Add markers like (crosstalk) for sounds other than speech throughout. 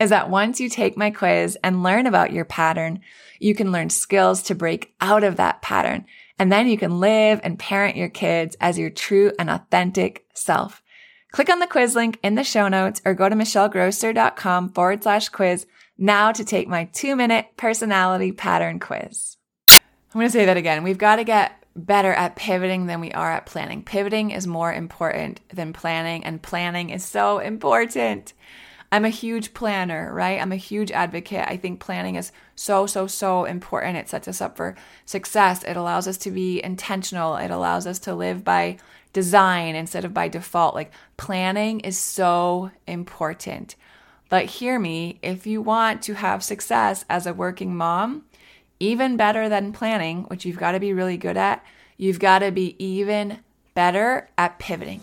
is that once you take my quiz and learn about your pattern, you can learn skills to break out of that pattern. And then you can live and parent your kids as your true and authentic self. Click on the quiz link in the show notes or go to michellegrosser.com forward slash quiz now to take my two minute personality pattern quiz. I'm going to say that again. We've got to get better at pivoting than we are at planning. Pivoting is more important than planning, and planning is so important. I'm a huge planner, right? I'm a huge advocate. I think planning is so, so, so important. It sets us up for success. It allows us to be intentional. It allows us to live by design instead of by default. Like planning is so important. But hear me, if you want to have success as a working mom, even better than planning, which you've got to be really good at, you've got to be even better at pivoting.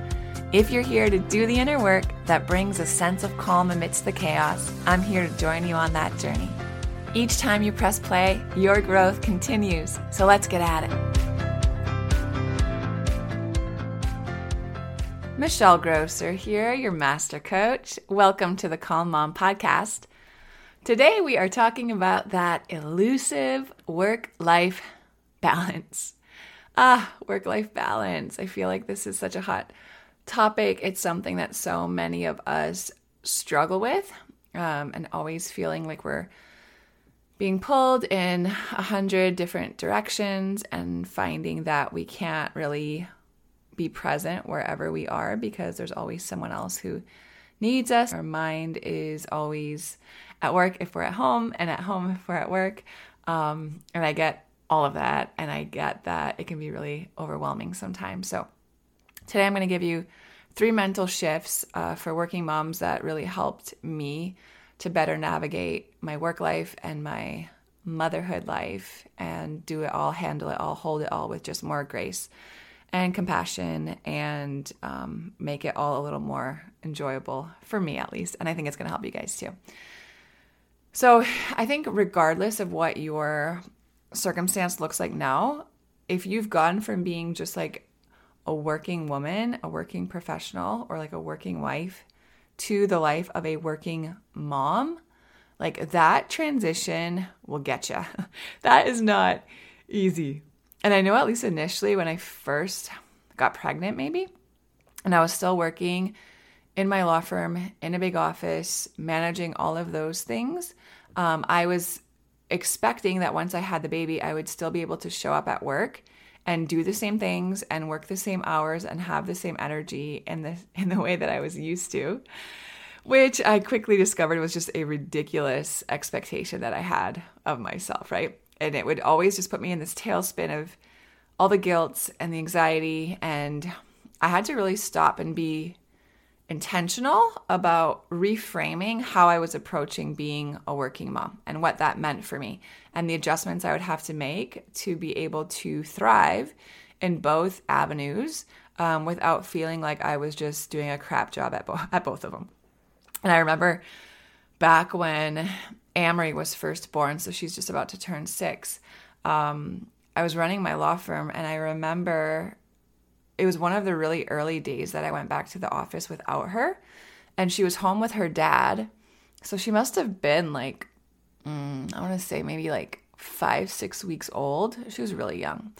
If you're here to do the inner work that brings a sense of calm amidst the chaos, I'm here to join you on that journey. Each time you press play, your growth continues. So let's get at it. Michelle Grosser here, your master coach. Welcome to the Calm Mom podcast. Today we are talking about that elusive work life balance. Ah, work life balance. I feel like this is such a hot topic. It's something that so many of us struggle with, um, and always feeling like we're being pulled in a hundred different directions and finding that we can't really be present wherever we are because there's always someone else who needs us. Our mind is always at work if we're at home, and at home if we're at work. Um, and I get all of that, and I get that it can be really overwhelming sometimes. So, Today, I'm going to give you three mental shifts uh, for working moms that really helped me to better navigate my work life and my motherhood life and do it all, handle it all, hold it all with just more grace and compassion and um, make it all a little more enjoyable for me, at least. And I think it's going to help you guys too. So, I think, regardless of what your circumstance looks like now, if you've gone from being just like a working woman, a working professional, or like a working wife to the life of a working mom, like that transition will get you. (laughs) that is not easy. And I know, at least initially, when I first got pregnant, maybe. And I was still working in my law firm in a big office, managing all of those things. Um, I was expecting that once I had the baby, I would still be able to show up at work and do the same things and work the same hours and have the same energy in the (laughs) in the way that I was used to which I quickly discovered was just a ridiculous expectation that I had of myself, right? And it would always just put me in this tailspin of all the guilt and the anxiety and I had to really stop and be intentional about reframing how I was approaching being a working mom and what that meant for me and the adjustments I would have to make to be able to thrive in both avenues um, without feeling like I was just doing a crap job at, bo- (laughs) at both of them. And I remember back when Amory was first born, so she's just about to turn six. Um, I was running my law firm, and I remember it was one of the really early days that I went back to the office without her. And she was home with her dad. So she must have been like, mm, I want to say maybe like five, six weeks old. She was really young.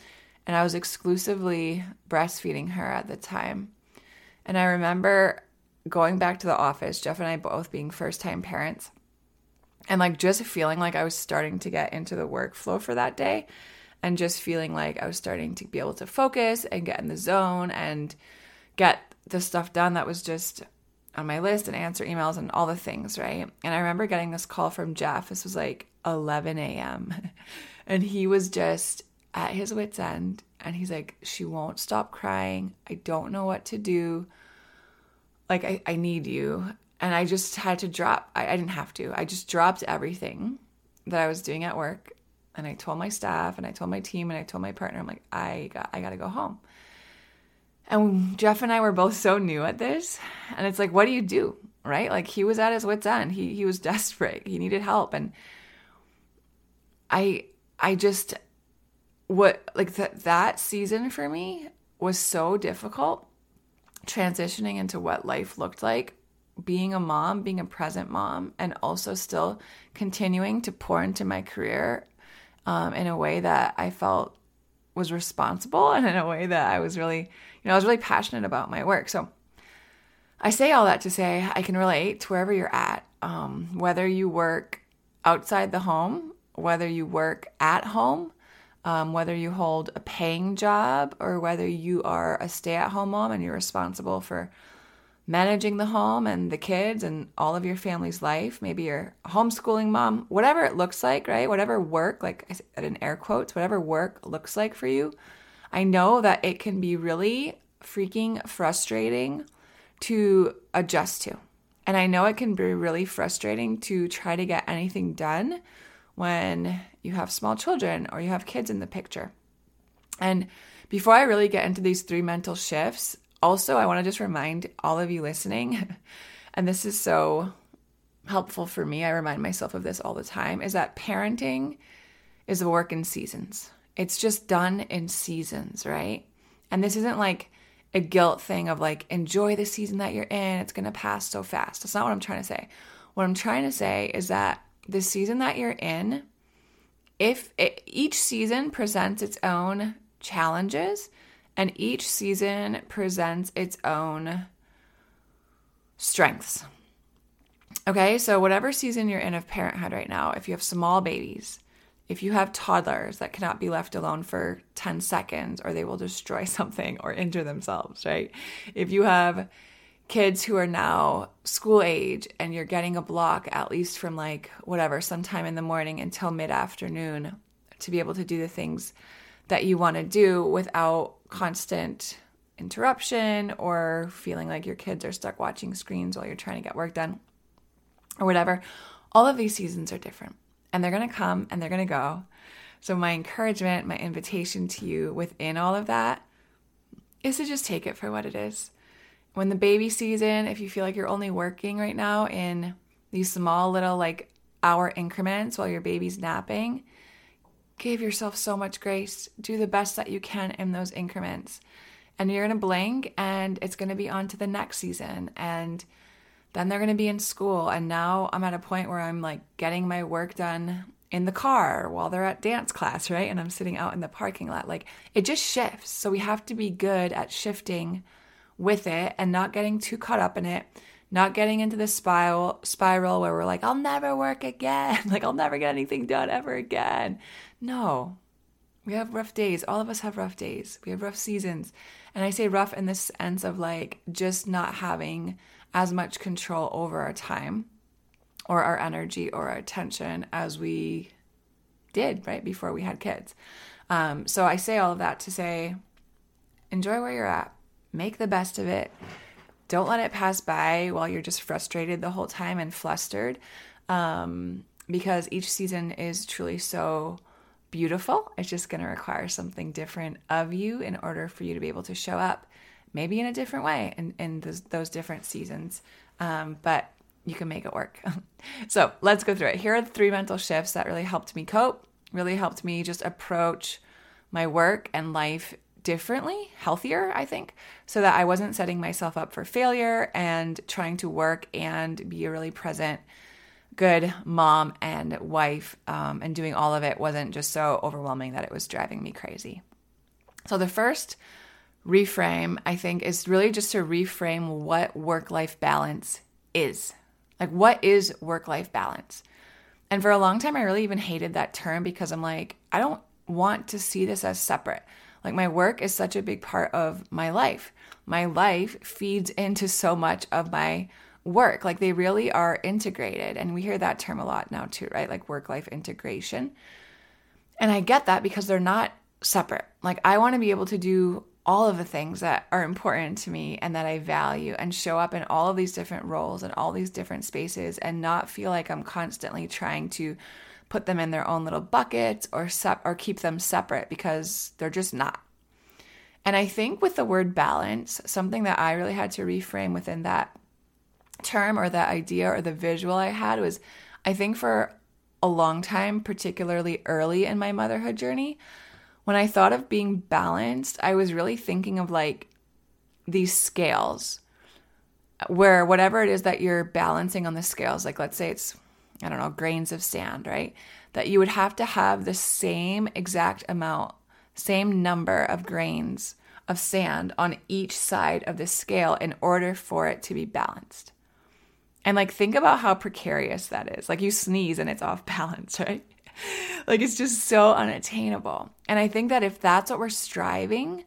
And I was exclusively breastfeeding her at the time. And I remember going back to the office, Jeff and I both being first time parents, and like just feeling like I was starting to get into the workflow for that day and just feeling like I was starting to be able to focus and get in the zone and get the stuff done that was just on my list and answer emails and all the things, right? And I remember getting this call from Jeff. This was like 11 a.m. (laughs) and he was just at his wits' end. And he's like, She won't stop crying. I don't know what to do. Like, I, I need you. And I just had to drop, I, I didn't have to. I just dropped everything that I was doing at work and I told my staff and I told my team and I told my partner, I'm like, I got I gotta go home. And Jeff and I were both so new at this. And it's like, what do you do? Right? Like he was at his wits' end. He he was (laughs) desperate. He needed help. And I I just what like that that season for me was so difficult transitioning into what life looked like being a mom, being a present mom, and also still continuing to pour into my career um, in a way that I felt was responsible and in a way that I was really, you know, I was really passionate about my work. So I say all that to say I can relate to wherever you're at, um, whether you work outside the home, whether you work at home, um, whether you hold a paying job, or whether you are a stay at home mom and you're responsible for managing the home and the kids and all of your family's life. Maybe you're homeschooling mom, whatever it looks like, right? Whatever work, like I said in air quotes, whatever work looks like for you. I know that it can be really freaking frustrating to adjust to. And I know it can be really frustrating to try to get anything done when you have small children or you have kids in the picture. And before I really get into these three mental shifts, also, I want to just remind all of you listening, (laughs) and this is so helpful for me. I remind myself of this all the time is that parenting is a work in seasons. It's just done in seasons, right? And this isn't like a guilt thing of like, enjoy the season that you're in. It's to pass so fast. That's not what I'm trying to say. What I'm trying to say is that the season that you're in, if it, each season presents its own challenges, and each season presents its own strengths. Okay, so whatever season you're in of parenthood right now, if you have small babies, if you have toddlers that cannot be left alone for 10 seconds or they will destroy (laughs) something or injure themselves, right? If you have kids who are now school age and you're getting a block at least from like whatever, sometime in the morning until mid afternoon to be able to do the things that you want to do without constant interruption or feeling like your kids are stuck watching screens while you're trying to get work done or whatever. All of these seasons are different and they're going to come and they're going to go. So, my encouragement, my invitation to you within all of that is to just take it for what it is. When the baby season, if you feel like you're only working right now in these small little like hour increments while your baby's napping, Give yourself so much grace. Do the best that you can in those increments. And you're going to blink and it's going to be on to the next season. And then they're going to be in school. And now I'm at a point where I'm like getting my work done in the car while they're at dance class, right? And I'm sitting out in the parking lot. Like it just shifts. So we have to be good at shifting with it and not getting too caught up in it, not getting into the spiral spiral where we're like, I'll never work again. (laughs) like I'll never get anything done ever again. No. We have rough days. All of us have rough days. We have rough seasons. And I say rough in the sense of like just not having as much control over our time or our energy or our attention as we did right before we had kids. Um, so I say all of that to say, enjoy where you're at, make the best of it. Don't let it pass by while you're just frustrated the whole time and flustered, um, because each season is truly so beautiful. It's just going to require something different of you in order for you to be able to show up, maybe in a different way in, in those, those different seasons. Um, but you can make it work. (laughs) so let's go through it. Here are the three mental shifts that really helped me cope, really helped me just approach my work and life differently, healthier, I think, so that I wasn't setting myself up for failure and trying to work and be a really present, good mom and wife. Um, and doing all of it wasn't just so overwhelming that it was driving me crazy. So the first reframe, I think, is really just to reframe what work life balance is like, what is work life balance? And for a long time, I really even hated that term because I'm like, I don't want to see this as separate. Like, my work is such a big part of my life. My life feeds into so much of my work. Like, they really are integrated. And we hear that term a lot now, too, right? Like, work life integration. And I get that because they're not separate. Like, I want to be able to do all of the things that are important to me and that I value and show up in all of these different roles and all these different spaces and not feel like I'm constantly trying to put them in their own little buckets or sep- or keep them separate because they're just not. And I think with the word balance, something that I really had to reframe within that term or that idea or the visual I had was I think for a long time, particularly early in my motherhood journey, when I thought of being balanced, I was really thinking of like these scales where whatever it is that you're balancing on the scales, like let's say it's, I don't know, grains of sand, right? That you would have to have the same exact amount, same number of grains of sand on each side of the scale in order for it to be balanced. And like, think about how precarious that is. Like, you sneeze and it's off (laughs) balance, right? like it's just so unattainable. And I think that if that's what we're striving,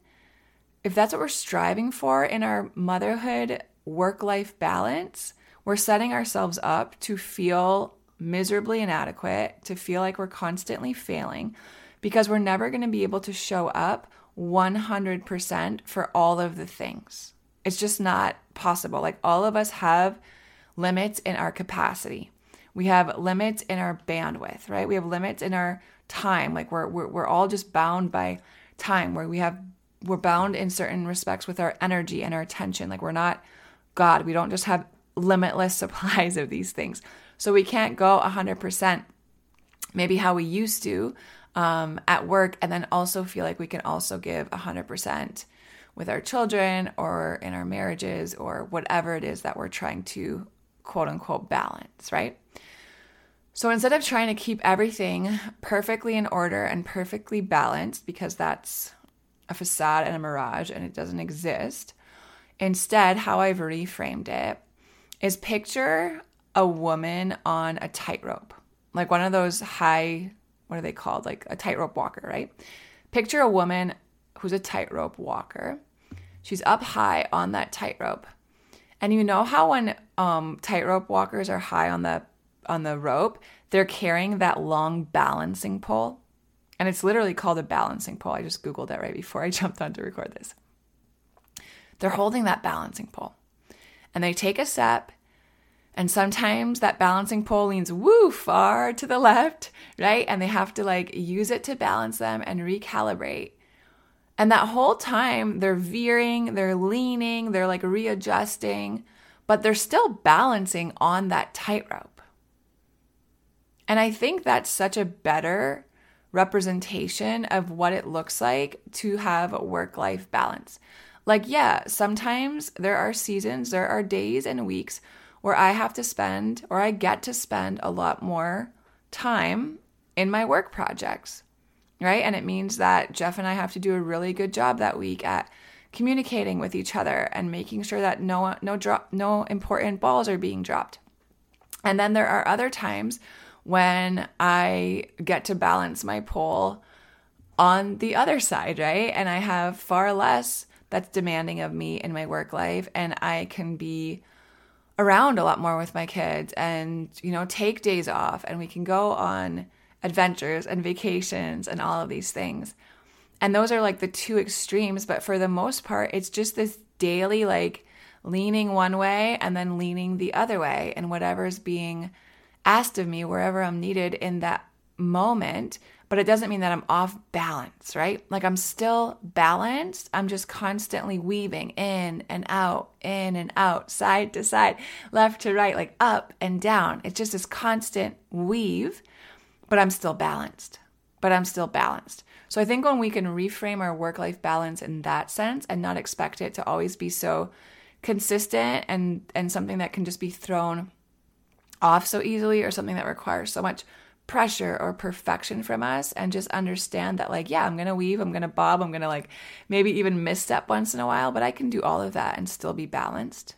if that's what we're striving for in our motherhood work life balance, we're setting ourselves up to feel miserably inadequate, to feel like we're constantly failing because we're never going to be able to show up 100% for all of the things. It's just not possible. Like all of us have limits in our capacity. We have limits in our bandwidth, right? We have limits in our time. Like we're, we're, we're all just bound by time where we have, we're bound in certain respects with our energy and our attention. Like we're not God. We don't just have limitless (laughs) supplies of these things. So we can't go 100% maybe how we used to um, at work and then also feel like we can also give 100% with our children or in our marriages or whatever it is that we're trying to quote unquote balance, right? So instead of trying to keep everything perfectly in order and perfectly balanced, because that's a facade and a mirage and it doesn't exist, instead, how I've reframed it is picture a woman on a tightrope, like one of those high, what are they called? Like a tightrope walker, right? Picture a woman who's a tightrope walker. She's up high on that tightrope. And you know how when um, tightrope walkers are high on the on the rope, they're carrying that long balancing pole. And it's literally called a balancing pole. I just Googled that right before I (laughs) jumped on to record this. They're holding that balancing pole. And they take a step, and sometimes that balancing pole leans woo far to the left, right? And they have to like use it to balance them and recalibrate. And that whole time they're veering, they're leaning, they're like readjusting, but they're still balancing on that tightrope. And I think that's such a better representation of what it looks like to have work life balance. Like, yeah, sometimes there are seasons, there are days and weeks where I have to spend or I get to spend a lot more time in my work projects, right? And it means that Jeff and I have to do a really good job that week at communicating with each other and making sure that no no drop no important balls are being dropped. And then there are other times when I get to balance my pole on the other side, right? And I have far less that's demanding of me in my work life and I can be around a lot more with my kids and you know take days off and we can go on adventures and vacations and all of these things. And those are like the two extremes, but for the most part it's just this daily like leaning one way and then leaning the other way and whatever's being asked of me wherever I'm needed in that moment but it doesn't mean that I'm off balance, right? Like I'm still balanced. I'm just constantly weaving in and out, in and out, side to side, left to right, like up and down. It's just this constant weave, but I'm still balanced. But I'm still balanced. So I think when we can reframe our work life balance in that sense and not expect it to always be so consistent and and something that can just be thrown off so easily or something that requires so much pressure or perfection from us and just understand that like yeah i'm gonna weave i'm gonna bob i'm gonna like maybe even misstep once in a while but i can do all of that and still be balanced.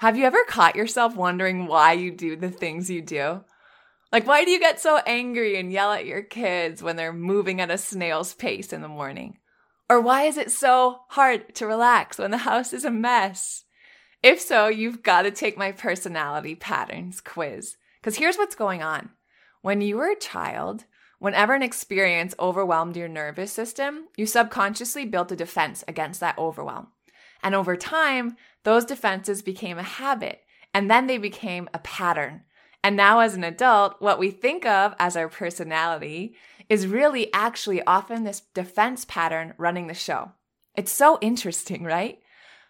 Have you ever caught yourself wondering why you do the things you do? Like why do you get so angry and yell at your kids when they're moving at a snail's pace in the morning? Or why is it so hard to relax when the house is a mess? If so you've got to take my personality patterns quiz because here's what's going on when you were a child, whenever an experience overwhelmed your nervous system, you subconsciously built a defense against that overwhelm. And over time, those defenses became a habit, and then they became a pattern. And now, as an adult, what we think of as our personality is really actually often this defense pattern running the show. It's so interesting, right?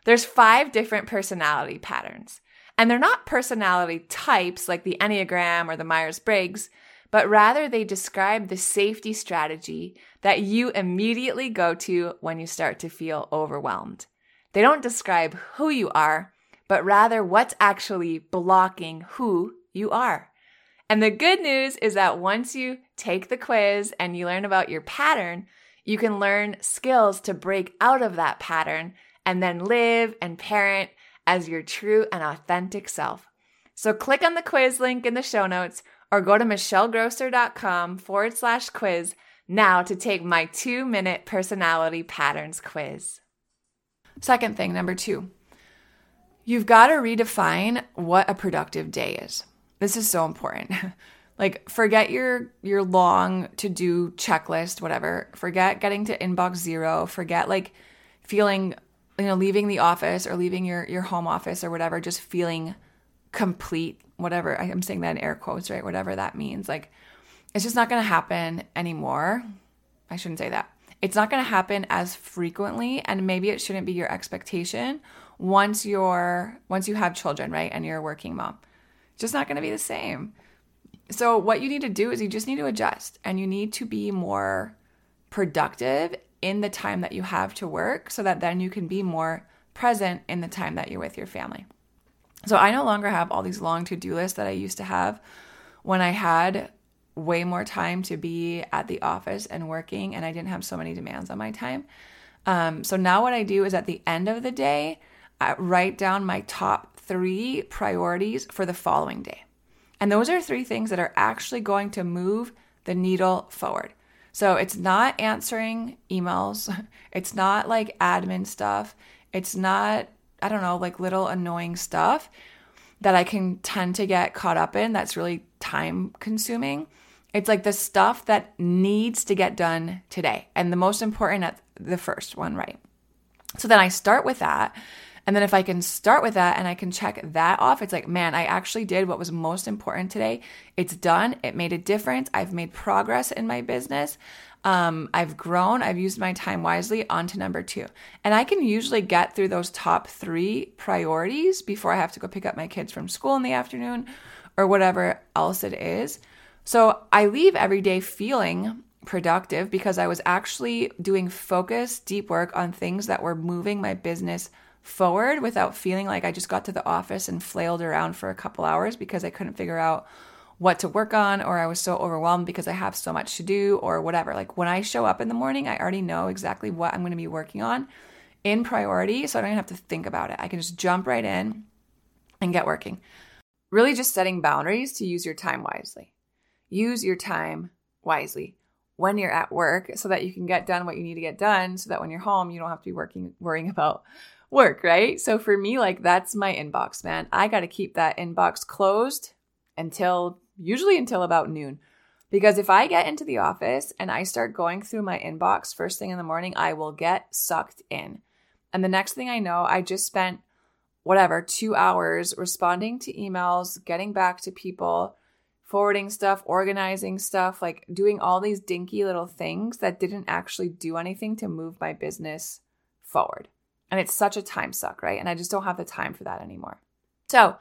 There's five different personality patterns. And they're not personality types like the Enneagram or the Myers Briggs, but rather they describe the safety strategy that you immediately go to when you start to feel overwhelmed. They don't describe who you are, but rather what's actually blocking who you are. And the good news is that once you take the quiz and you learn about your pattern, you can learn skills to break out of that pattern and then live and parent as your true and authentic self. So click on the quiz link in the show notes or go to michellegrosser.com forward slash quiz now to take my two minute personality patterns quiz. Second thing, number two, you've got to redefine what a productive day is. This is so important. (laughs) like forget your your long to do checklist whatever forget getting to inbox zero forget like feeling you know, leaving the office or leaving your your home office or whatever, just feeling complete, whatever I'm saying that in air quotes, right? Whatever that means. Like it's just not going to happen anymore. I shouldn't say that. It's not going to happen as frequently and maybe it shouldn't be your expectation once you're once you have children, right? And you're a working mom. It's just not going to be the same. So what you need to do is you just need to adjust and you need to be more productive in the time that you have to work so that then you can be more present in the time that you're with your family. So I no longer have all these long to do lists that I used to have when I had way more time to be at the office and working and I didn't have so many demands on my time. Um, so now what I do is at the end of the day, I write down my top three priorities for the following day. And those are three things that are actually going to move the needle forward. So it's not answering emails. (laughs) It's not like admin stuff. It's not, I don't know, like little annoying stuff that I can tend to get caught up in that's really time consuming. It's like the stuff that needs to get done today. And the most important at the first one, right? So then I start with that. And then if I can start with that and I can check that off, it's like, man, I actually did what was most important today. It's done. It made a difference. I've made progress in my business. Um, I've grown. I've used my time wisely. On to number two. And I can usually get through those top three priorities before I have to go pick up my kids from school in the afternoon or whatever else it is. So I leave every day feeling productive because I was actually doing focused, deep work on things that were moving my business forward without feeling like I just got to the office and flailed around for a couple hours because I couldn't figure out what to work on or I was so overwhelmed because I have so much to do or whatever. Like when I show up in the morning, I already know exactly what I'm going to be working on in priority. So I don't even have to think about it. I can just jump right in and get working. Really just setting boundaries to use your time wisely. Use your time wisely when you're at work so that you can get done what you need to get done so that when you're home you don't have to be working worrying about work, right? So for me like that's my inbox, man. I got to keep that inbox closed until usually until about noon. Because if I get into the office and I start going through my inbox first thing in the morning, I will get sucked in. And the next thing I know, I just spent whatever, two hours responding to emails, getting back to people, forwarding stuff, organizing stuff, like doing all these dinky little things that didn't actually do anything to move my business forward. And it's such a time suck, right? And I just don't have the time for that anymore. So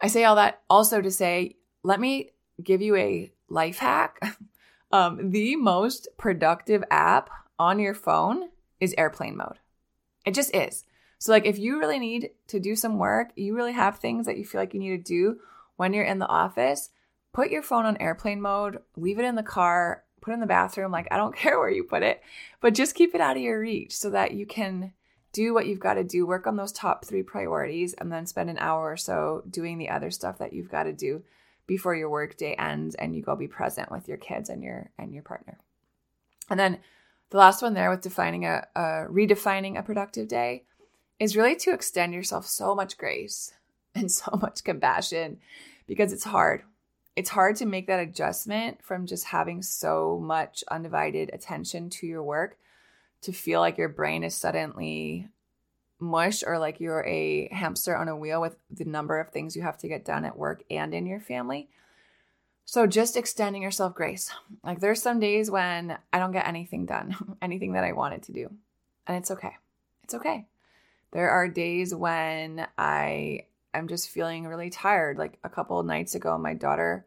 I say all that also to say let me give you a life hack. (laughs) um, the most productive app on your phone is airplane mode. It just is. So, like, if you really need to do some work, you really have things that you feel like you need to do when you're in the office, put your phone on airplane mode, leave it in the car, put it in the bathroom. Like, I don't (laughs) care where you put it, but just keep it out of your reach so that you can do what you've got to do, work on those top three priorities, and then spend an hour or so doing the other stuff that you've got to do before your workday ends and you go be present with your kids and your and your partner. And then the last one there with defining a, a redefining a productive day is really to extend yourself so much grace (laughs) and so much compassion because it's hard. It's hard to make that adjustment from just having so much undivided attention to your work to feel like your brain is suddenly mush or like you're a hamster on a wheel with the number of things you have to get done at work and in your family. So just extending yourself grace. Like there's some days when I don't get anything done, (laughs) anything that I wanted to do. And it's okay. It's okay. There are days when I am just feeling really tired. Like a couple nights ago, my daughter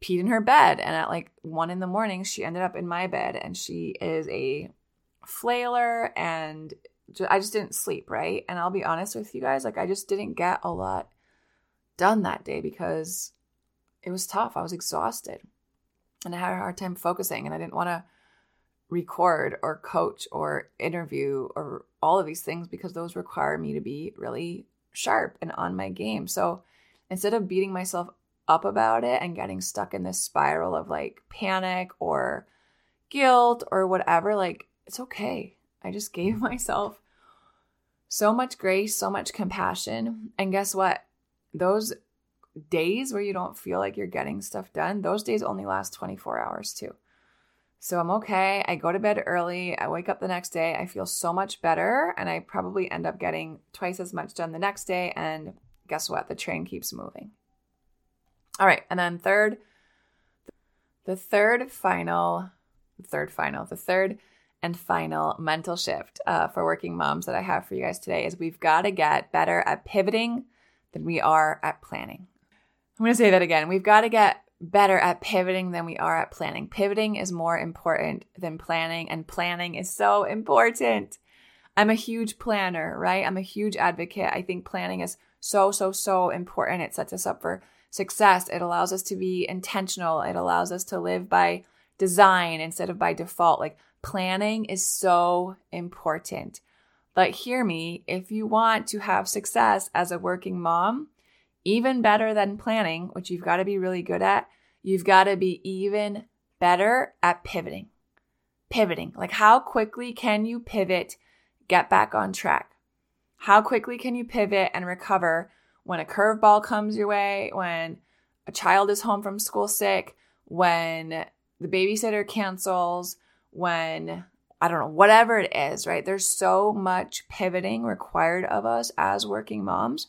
peed in her bed. And at like one in the morning, she ended up in my bed and she is a flailer and I just didn't sleep, right? And I'll be honest with you guys, like I just didn't get a lot done that day because it was tough. I was exhausted and I had a hard time focusing and I didn't want to record or coach or interview or all of these things because those require me to be really sharp and on my game. So instead of beating myself up about it and getting stuck in this spiral of like panic or guilt or whatever, like it's okay. I just gave (laughs) myself so much grace, so much compassion. And guess what? Those days where you don't feel like you're getting stuff done, those days only last 24 hours too. So I'm okay. I go to bed early. I wake up the next day. I feel so much better. And I probably end up getting twice as much done the next day. And guess what? The train keeps moving. All right. And then third, the third final, third final, the third and final mental shift uh, for working moms that I have for you guys today is we've got to get better at pivoting than we are at planning. I'm going to say that again. We've got to get better at pivoting than we are at planning. Pivoting is more important than planning, and planning is so important. I'm a huge planner, right? I'm a huge advocate. I think planning is so, so, so important. It sets us up for success. It allows us to be intentional. It allows us to live by design instead of by default. Like planning is so important. But hear me, if you want to have success as a working mom, even better than planning, which you've got to be really good at, you've got to be even better at pivoting. Pivoting. Like, how quickly can you pivot, get back on track? How quickly can you pivot and recover when a curveball comes your way, when a child is home from school sick, when the babysitter cancels, when I don't know, whatever it is, right? There's so much pivoting required of us as working moms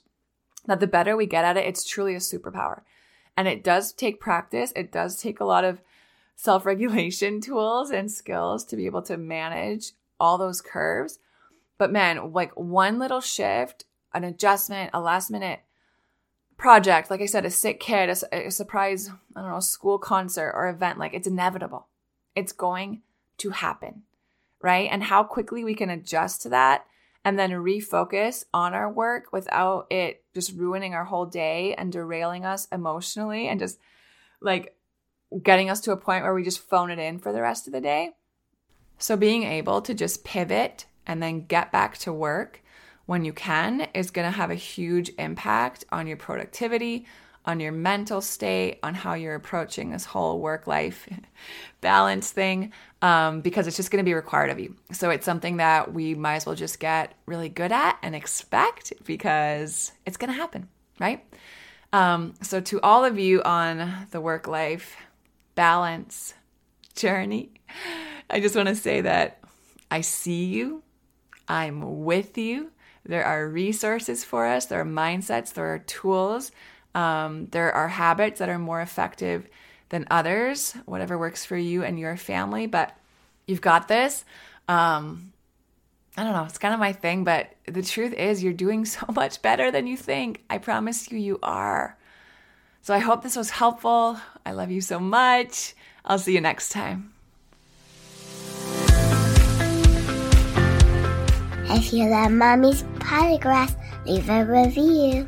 that the better we get at it, it's truly a superpower. And it does take practice, it does take a lot of self regulation (laughs) tools and skills to be able to manage all those curves. But man, like one little shift, an adjustment, a last minute project, like I said, a sick kid, a, a surprise, I don't know, school concert or event, like it's inevitable. It's going to happen, right? And how quickly we can adjust to that and then refocus on our work without it just ruining our whole day and derailing us emotionally and just like getting us to a point where we just phone it in for the rest of the day. So being able to just pivot and then get back to work when you can is going to have a huge impact on your productivity, on your mental state, on how you're approaching this whole work life (laughs) balance thing, um, because it's just going to be required of you. So it's something that we might as well just get really good at and expect because it's going to happen, right? Um, so, to all of you on the work life balance journey, (laughs) I just want to say that I see you, I'm with you. There are resources for us, there are mindsets, there are tools, um, there are habits that are more effective than others, whatever works for you and your family. But you've got this. Um, I don't know, it's kind of my thing, but the truth is, you're doing (laughs) so much better than you think. I promise you, you are. So I hope this was helpful. I love you so much. I'll see you next time. If you love Mommy's Polygraphs, leave a review.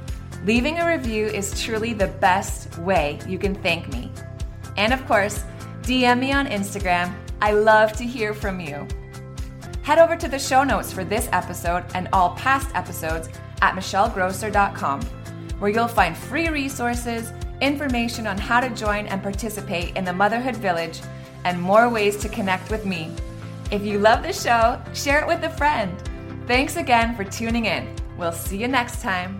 Leaving a review is truly the best way you can thank me. And of course, DM me on Instagram. I love to hear from you. Head over to the show notes for this episode and all past episodes at michellegrosser.com, where you'll find free resources, information on how to join and participate in the Motherhood Village, and more ways to connect with me. If you love the show, share it with a friend. Thanks again for tuning in. We'll see you next time.